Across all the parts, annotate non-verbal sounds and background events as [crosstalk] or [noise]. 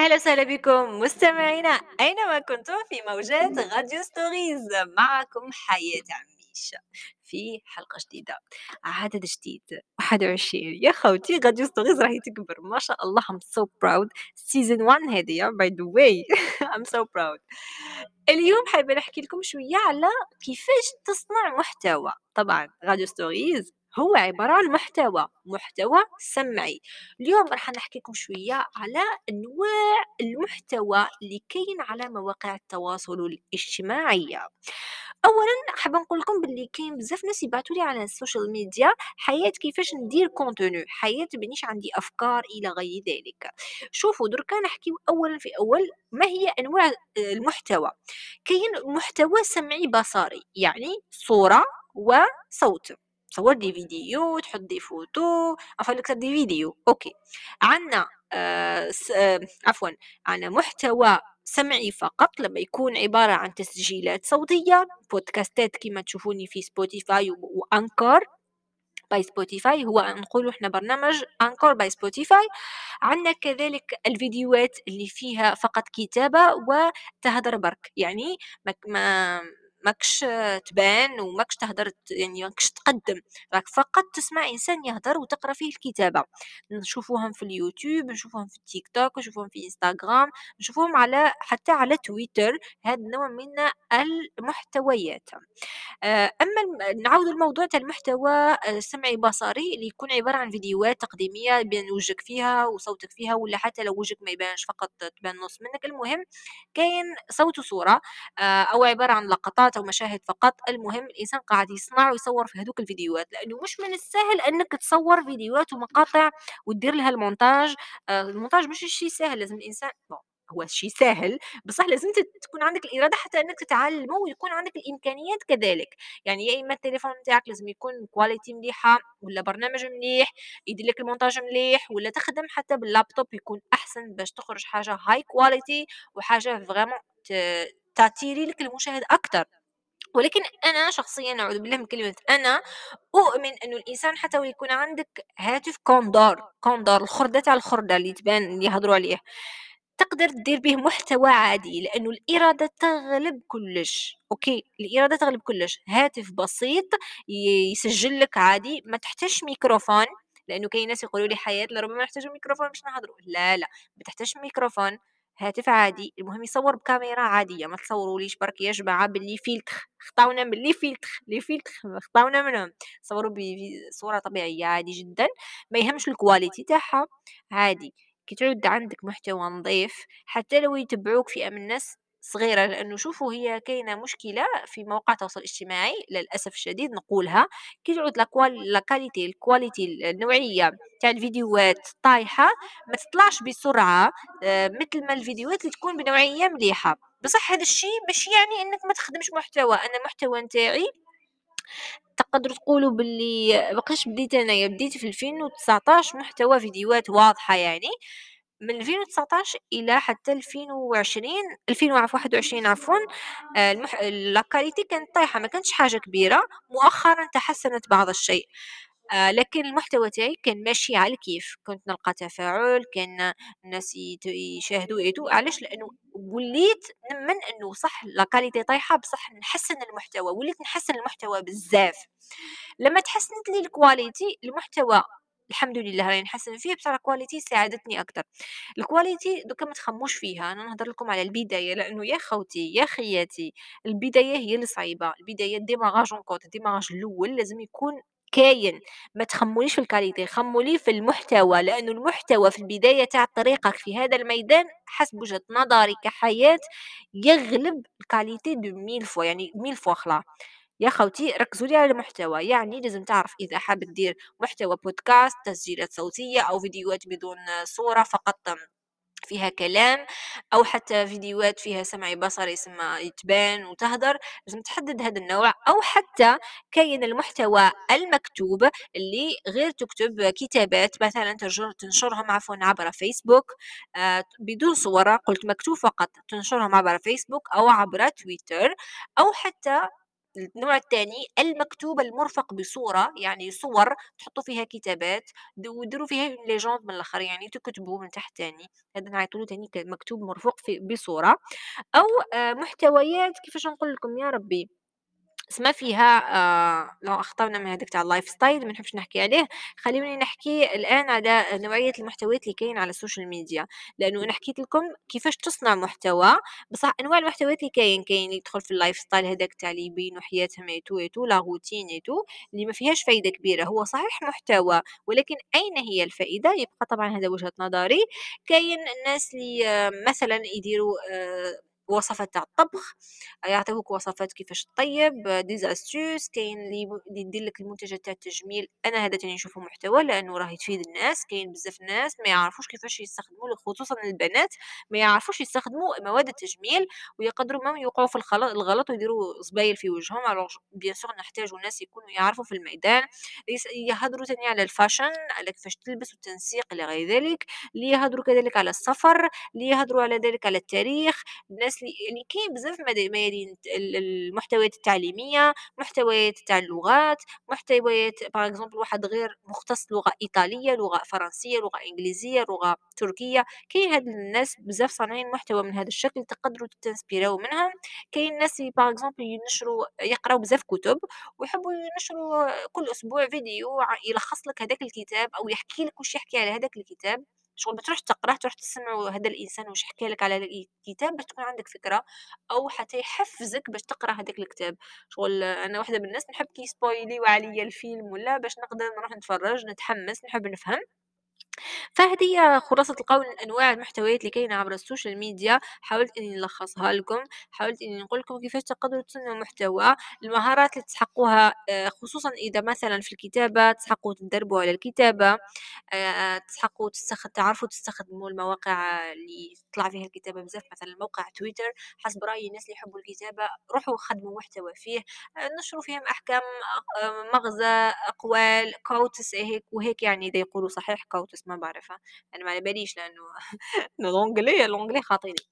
أهلا وسهلا بكم مستمعينا أينما كنتم في موجات راديو ستوريز معكم حياة عميش في حلقة جديدة عدد جديد. 21 يا خوتي راديو ستوريز راهي تكبر ما شاء الله I'm so proud. Season 1 هذه by the way. [laughs] I'm so proud. اليوم حابة نحكي لكم شوية على كيفاش تصنع محتوى. طبعا راديو ستوريز هو عبارة عن محتوى محتوى سمعي. اليوم راح نحكي لكم شوية على أنواع المحتوى اللي كاين على مواقع التواصل الاجتماعي اولا حابه نقول لكم باللي كاين بزاف ناس يبعثوا لي على ال social media حياة كيفاش ندير contenu حياة ما عنديش عندي أفكار إلى غير ذلك. شوفوا دركا نحكيو اولا في أول ما هي أنواع المحتوى. كاين محتوى سمعي بصري يعني صورة وصوت. تصور des vidéos تحط des photos افضل des vidéos. okay. عندنا آه آه عفوا عندنا محتوى سمعي فقط لما يكون عبارة عن تسجيلات صوتية بودكاستات كما تشوفوني في سبوتيفاي و Anchor by Spotify هو نقول إحنا برنامج Anchor by Spotify عندنا كذلك الفيديوهات اللي فيها فقط كتابة وتهدر برك. يعني ما ماكش تبان وماكش تهدر يعني ماكش تقدم. راك فقط تسمع إنسان يهدر وتقرأ فيه الكتابة. نشوفوهم في اليوتيوب نشوفوهم في التيك توك نشوفوهم في إنستغرام نشوفوهم على حتى على تويتر. هذا النوع من المحتويات. آه، أما نعود الموضوع تاع المحتوى السمعي بصري اللي يكون عبارة عن فيديوهات تقديمية يبان وجهك فيها وصوتك فيها ولا حتى لو وجهك ما يبانش فقط تبان نص منك. المهم كاين صوت وصورة آه، أو عبارة عن لقطات لقطات أو مشاهد فقط المهم الإنسان قاعد يصنع ويصور في هذوك الفيديوهات لأنه مش من السهل أنك تصور فيديوهات ومقاطع وتدير لها المونتاج. آه المونتاج مش شيء سهل لازم الإنسان هو شيء سهل بصح لازم تكون عندك الإرادة حتى إنك تتعلمه ويكون عندك الإمكانيات كذلك. يعني يا إما التليفون نتاعك لازم يكون qualité مليحة ولا برنامج مليح يدير لك المونتاج مليح ولا تخدم حتى باللابتوب يكون أحسن باش تخرج حاجة high quality وحاجة vraiment تعطي لك المشاهد أكثر ولكن أنا شخصيا أعوذ بالله من كلمة أنا أؤمن إنه الإنسان حتى ويكون عندك هاتف كوندار كوندار الخردة تاع الخردة اللي تبان اللي يهضروا عليه. تقدر تدير به محتوى عادي لأنه الإرادة تغلب كلش okay؟ الإرادة تغلب كلش. هاتف بسيط يسجل لك عادي ما تحتاجش ميكروفون لأنه كاين ناس يقولوا لي حياه لربما نحتاج ميكروفون باش نهضروا. لا لا ما تحتاجش ميكروفون. هاتف عادي المهم يصور بكاميرا عادية ما تصوروليش برك يا جماعة بـ les filtres خطاونا من les filtres les filtres خطاونا منهم. صوروا بصوره طبيعية عادي جدا ما يهمش ال qualité تاعها عادي. كي تعود عندك محتوى نظيف حتى لو يتبعوك فئة من الناس صغيرة لأنه شوفوا هي كاينة مشكلة في مواقع التواصل الاجتماعي للأسف الشديد نقولها كي تعود la qualité ال quality النوعية تاع الفيديوهات طايحة ما تطلعش بسرعة آه، مثل ما الفيديوهات اللي تكون بنوعية مليحة. بصح هذا الشيء مش يعني إنك ما تخدمش محتوى. أنا المحتوى نتاعي تقدروا تقولوا باللي بقيش بديت أنايا بديت في 2019 محتوى فيديوهات واضحة يعني. من 2019 إلى حتى 2020 2021 عفوا. آه، المح... la qualité كانت طايحة ما كانتش حاجة كبيرة. مؤخرا تحسنت بعض الشيء. آه لكن المحتوى تاعي كان ماشي على الكيف. كنت نلقى تفاعل كان الناس يشاهدوا et tout علاش؟ لأنه وليت من إنه صح la qualité طايحة بصح نحسن المحتوى. وليت نحسن المحتوى بزاف. لما تحسنت لي ال qualité المحتوى الحمد لله راني نحسن فيه بصح ال qualité ساعدتني أكثر ال qualité دوكا ما تخموش فيها أنا نهضر لكم على البداية لأنه يا خوتي يا خياتي البداية هي اللي صعيبة. البداية démarrage coup de démarrage الأول لازم يكون كاين. ما تخموليش في ال qualité خمولي في المحتوى لأنه المحتوى في البداية تاع طريقك في هذا الميدان حسب وجهة نظري كحياة يغلب ال qualité deux mille fois يعني mille fois خلا. يا خوتي ركزوا لي على المحتوى يعني لازم تعرف إذا حاب تدير محتوى بودكاست تسجيلات صوتية أو فيديوهات بدون صورة فقط فيها كلام أو حتى فيديوهات فيها سمعي بصري يسمى تبان وتهدر لازم تحدد هذا النوع. أو حتى كاين المحتوى المكتوب اللي غير تكتب كتابات مثلا تنشرهم عفوا عبر فيسبوك آه بدون صور قلت مكتوب فقط تنشرهم عبر فيسبوك أو عبر تويتر أو حتى النوع الثاني المكتوب المرفق بصورة يعني صور تحطوا فيها كتابات وديروا فيها légende من الآخر يعني تكتبوا من تحت تاني. هذا نعيطوا له تاني ك- مكتوب مرفق في بصورة. أو آه، محتويات كيفاش نقول لكم يا ربي؟ اسمها فيها آه لو أخطأنا من هذاك تاع ال lifestyle ما نحبش نحكي عليه. خليني نحكي الآن على نوعية المحتويات اللي كاين على السوشيال ميديا لأنه أنا حكيت لكم كيفاش تصنع محتوى بصح أنواع المحتويات اللي كاين كاين اللي يدخل في ال lifestyle هذاك تاع اللي يبينوا حياتهم et tout et tout la routine et tout اللي ما فيهاش فايدة كبيرة. هو صحيح محتوى ولكن أين هي الفائدة؟ يبقى طبعا هذا وجهة نظري. كاين الناس اللي آه، مثلا يديروا آه، وصفات تاع الطبخ يعطيوك وصفات كيفاش تطيب des astuces كاين اللي يدير لك المنتجات تاع التجميل. أنا هذا تاني نشوفه محتوى لأنه راه تفيد الناس كاين بزاف ناس ما يعرفوش كيفاش يستخدموا خصوصا البنات ما يعرفوش يستخدموا مواد التجميل ويقدروا ما يوقعوا في الغلط ويديروا زبايل في وجههم. alors bien sûr نحتاجوا ناس يكونوا يعرفوا في الميدان. يهضروا تاني على ال fashion على كيفاش تلبس والتنسيق إلى غير ذلك. اللي يهضروا كذلك على السفر اللي يهضروا على ذلك على التاريخ. الناس يعني كاين بزاف ميادين ال- المحتويات التعليمية محتويات تاع اللغات محتويات par exemple واحد غير مختص لغة إيطالية لغة فرنسية لغة إنجليزية لغة تركية. كاين هاد الناس بزاف صانعين محتوى من هذا الشكل تقدروا تنسبيراو منهم كاين ناس par exemple ينشروا يقراو بزاف كتب ويحبوا ينشروا كل أسبوع فيديو يلخص لك هذاك الكتاب أو يحكي لك وش يحكي على هذاك الكتاب. شغل بتروح تقراه تروح تسمع هذا الإنسان واش حكى لك على الكتاب باش تكون عندك فكرة أو حتى يحفزك باش تقرأ هذاك الكتاب. شغل أنا واحدة من الناس نحب كي يسبويليو عليا الفيلم ولا باش نقدر نروح نتفرج نتحمس نحب نفهم. فهذه خلاصة القول أنواع المحتويات اللي كاينة عبر السوشيال ميديا. حاولت إني نلخصها لكم حاولت إني نقول لكم كيفاش تقدروا تصنعوا محتوى المهارات اللي تسحقوها آه، خصوصا إذا مثلا في الكتابة تسحقوا تدربوا على الكتابة آه، تسحقوا تستخ... تعرفوا تستخدموا المواقع اللي تطلع فيها الكتابة بزاف مثلا موقع تويتر. حسب رأيي الناس اللي يحبوا الكتابة روحوا خدموا محتوى فيه آه، نشروا فيهم أحكام مغزى أقوال quotes هيك وهيك يعني إذا يقولوا صحيح quotes ما بعرفها أنا ما على باليش لأنه [laughs] l'anglais l'anglais خاطيني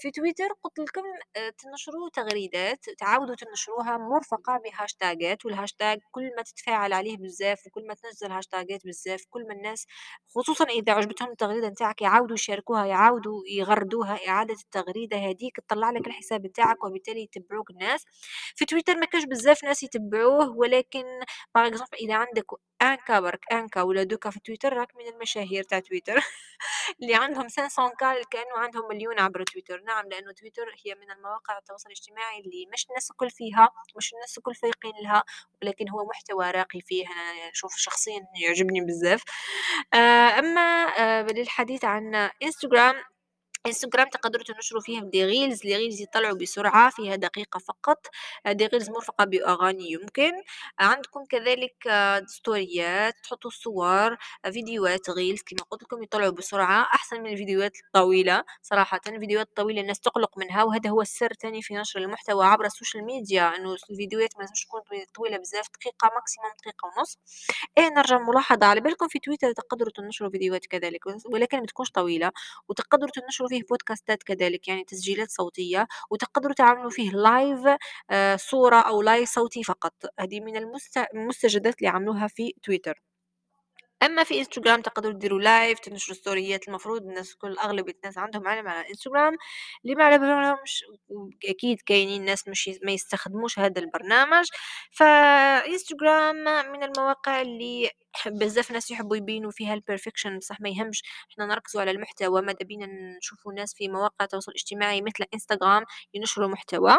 في تويتر قلت لكم آه، تنشروا تغريدات تعاودوا تنشروها مرفقة بهاشتاجات والهاشتاج كل ما تتفاعل عليه بزاف وكل ما تنزل هاشتاجات بزاف كل ما الناس خصوصا إذا عجبتهم التغريدة نتاعك يعاودوا يشاركوها يعاودوا يغردوها إعادة التغريدة هذيك تطلع لك الحساب نتاعك وبالتالي يتبعوك الناس. في تويتر ما كاش بزاف ناس يتبعوه ولكن par إذا عندك un K برك un K ولا deux K في تويتر راك من المشاهير تاع تويتر [laughs] اللي عندهم 500 K كانوا عندهم مليون عبر تويتر. نعم لأنه تويتر هي من المواقع التواصل الاجتماعي اللي مش الناس الكل فيها مش الناس الكل فايقين لها ولكن هو محتوى راقي فيه أنا أشوف شخصيا يعجبني بزاف. آه، أما آه، للحديث عن انستغرام انستغرام تقدروا تنشروا فيهم des reels les reels يطلعوا بسرعة فيها دقيقة فقط. آه، des reels مرفقة بأغاني يمكن. عندكم كذلك آه، ستوريات تحطوا صور آه، فيديوهات reels كما قلت لكم يطلعوا بسرعة. أحسن من الفيديوهات الطويلة صراحة. الفيديوهات الطويلة الناس تقلق منها وهذا هو السر تاني في نشر المحتوى عبر السوشيال ميديا إنه الفيديوهات ما لازمش تكون طويلة بزاف دقيقة maximum دقيقة ونص. إيه نرجع ملاحظة على بالكم في تويتر تقدروا تنشروا فيديوهات كذلك ولكن ما تكونش طويلة وتقدروا تنشروا فيه بودكاستات كذلك يعني تسجيلات صوتية وتقدروا تعملوا فيه live آه، صورة أو live صوتي فقط. هذه من المست- المستجدات اللي عملوها في تويتر. أما في إنستغرام تقدروا تديروا live تنشروا ستوريات المفروض الناس كل أغلبية الناس عندهم علم على إنستغرام. اللي ما على بالهمش أكيد كاينين ناس مش ما يستخدموش هذا البرنامج. فانستغرام من المواقع اللي بزاف ناس يحبوا يبينوا فيها ال perfection بصح ما يهمش. إحنا نركزوا على المحتوى ماذا بينا نشوفوا ناس في مواقع التواصل الاجتماعي مثل انستغرام ينشروا محتوى.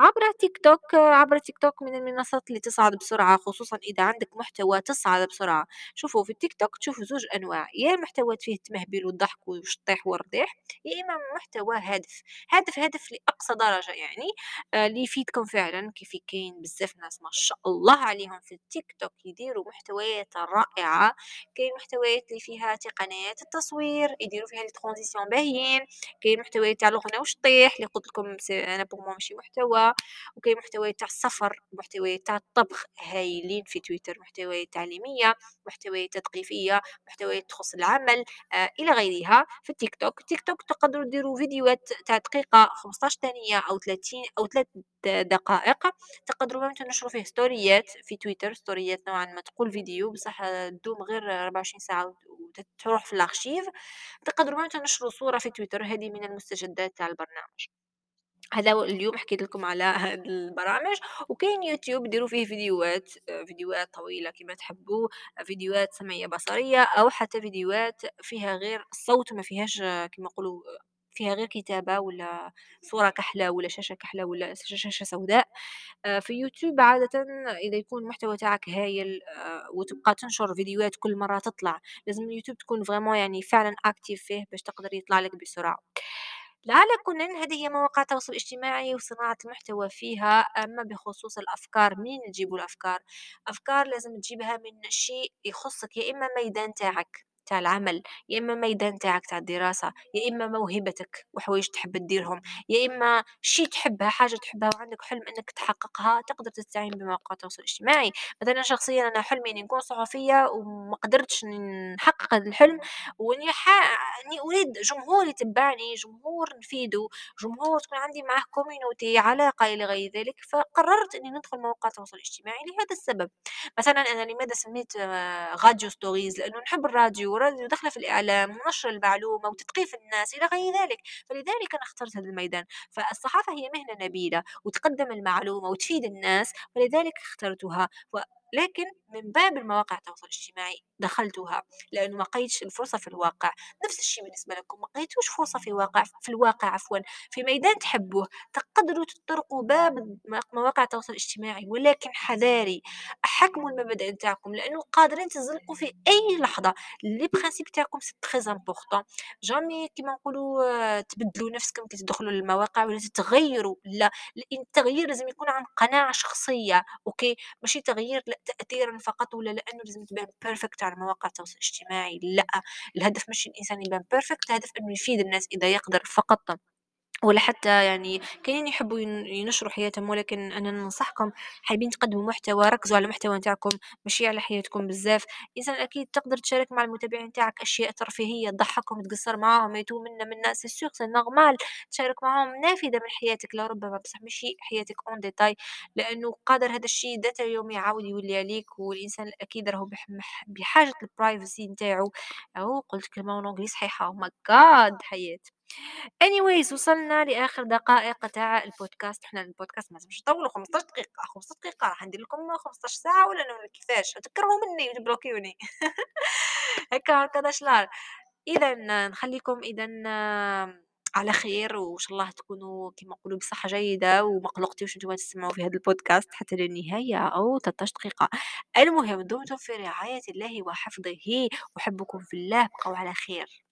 عبر تيك توك عبر تيك توك من المنصات اللي تصعد بسرعة خصوصا إذا عندك محتوى تصعد بسرعة. شوفوا في التيك توك تشوفوا زوج أنواع يا محتوى فيه التمهبيل والضحك والشطيح والرضيح يا إما محتوى هادف. هادف هادف لأقصى درجة يعني آه، اللي يفيدكم فعلا. كيف كاين بزاف ناس ما شاء الله عليهم في التيك توك يديروا محتويات رائعة، كاين محتويات اللي فيها تقنيات التصوير يديروا فيها les transitions باهيين، كاين محتويات تاع الغنا والشطيح اللي قُلت لكم pour moi ماشي محتوى، وكاين محتويات تاع السفر، محتويات تاع الطبخ هايلين في تويتر، محتويات تعليمية، محتويات تثقيفية، محتويات تخص العمل، آآ إلى غيرها. في التيك توك، التيك توك تقدروا ديروا فيديوهات تاع دقيقة 15 ثانية أو 30 أو 3 د دقائق، تقدروا même تنشروا فيه ستوريات في تويتر، ستوريات نوعًا ما تقول فيديو بصح تدوم غير 24 ساعة وت وت تروح في ال archive تقدروا même تنشروا صورة في تويتر، هذه من المستجدات تاع البرنامج. هذا اليوم حكيت لكم على [laughs] هاد البرامج، وكاين يوتيوب ديروا فيه فيديوهات، فيديوهات طويلة كيما تحبوا، فيديوهات سمعية بصرية أو حتى فيديوهات فيها غير الصوت ما فيهاش كيما نقولوا فيها غير كتابة ولا صورة كحلة ولا شاشة كحلة ولا شاشة سوداء. آآ في يوتيوب عادةً إذا يكون المحتوى تاعك هايل آآ وتبقى تنشر فيديوهات كل مرة تطلع، لازم اليوتيوب تكون vraiment يعني فعلًا active فيه باش تقدر يطلع لك بسرعة. على كلٍ هذه هي مواقع التواصل الاجتماعي وصناعة المحتوى فيها، أما بخصوص الأفكار منين نجيبوا الأفكار؟ أفكار لازم تجيبها من شيء يخصك يا إما ميدان تاعك العمل، يا إما ميدان تاعك تاع الدراسة، يا إما موهبتك وحوايج تحب ديرهم، يا إما شي تحبها حاجة تحبها وعندك حلم إنك تحققها تقدر تستعين بمواقع التواصل الاجتماعي، مثلًا شخصيًا أنا حلمي إني نكون صحفية وما قدرتش نحقق هذا الحلم وإني أريد جمهور يتبعني، جمهور نفيدو، جمهور تكون عندي معاه community علاقة إلى غير ذلك، فقررت إني ندخل مواقع التواصل الاجتماعي لهذا السبب. مثلًا أنا لماذا سميت radio stories لأنه نحب الراديو، والراديو داخلة في الإعلام ونشر المعلومة وتثقيف الناس إلى غير ذلك، فلذلك أنا اخترت هذا الميدان. فالصحافة هي مهنة نبيلة وتقدم المعلومة وتفيد الناس، ولذلك اخترتها. لكن من باب المواقع التواصل الاجتماعي دخلتها، لأنه ما لقيتش الفرصة في الواقع. نفس الشيء بالنسبة لكم، ما لقيتوش فرصة في واقع في الواقع عفوًا، في ميدان تحبوه، تقدروا تطرقوا باب مواقع التواصل الاجتماعي، ولكن حذاري، حكموا المبادئ نتاعكم، لأنه قادرين تنزلقوا في أي لحظة. les principes تاعكم c'est très important. jamais كيما نقولوا آه، تبدلوا نفسكم كي تدخلوا للمواقع ولا تتغيروا، لا، التغيير لازم يكون عن قناعة شخصية، OK، ماشي تغيير ل تأثيرًا فقط ولا لأنه لازم تبان perfect على مواقع التواصل الاجتماعي، لأ، الهدف مش الإنسان يبان perfect، الهدف إنه يفيد الناس إذا يقدر فقط. ولا حتى يعني كاينين يحبوا ين ينشروا حياتهم، ولكن أنا ننصحكم حابين تقدموا محتوى ركزوا على المحتوى نتاعكم ماشي على حياتكم بزاف، الإنسان أكيد تقدر تشارك مع المتابعين نتاعك أشياء ترفيهية تضحّكهم، تقصّر معاهم، يتوه منا منا sûr c'est normal. تشارك معاهم نافذة من حياتك لربما بصح ماشي حياتك en détail لأنه قادر هذا الشي ذات يوم يعاود يولي عليك، والإنسان أكيد راهو بح مح بحاجة للprivacy نتاعو، أهو قُلت كلمة بالانجلي صحيحة. Oh my god! حياة. Anyways وصلنا لآخر دقائق تاع البودكاست، إحنا البودكاست ما لازمش يطولوا 15 دقيقة، 15 دقيقة راح ندير لكم 15 ساعة ولا ن كيفاش؟ تكرهوا مني وتبلوكيوني [laughs] هاكا هاكا داش إذًا نخلّيكم إذًا على خير وإن شاء الله تكونوا كيما نقولوا بصحة جيدة وما قلقتيوش نتوما تسمعوا في هذا البودكاست حتى للنهاية أو 13 دقيقة. المهم دمتم في رعاية الله وحفظه، أحبكم في الله، بقوا على خير.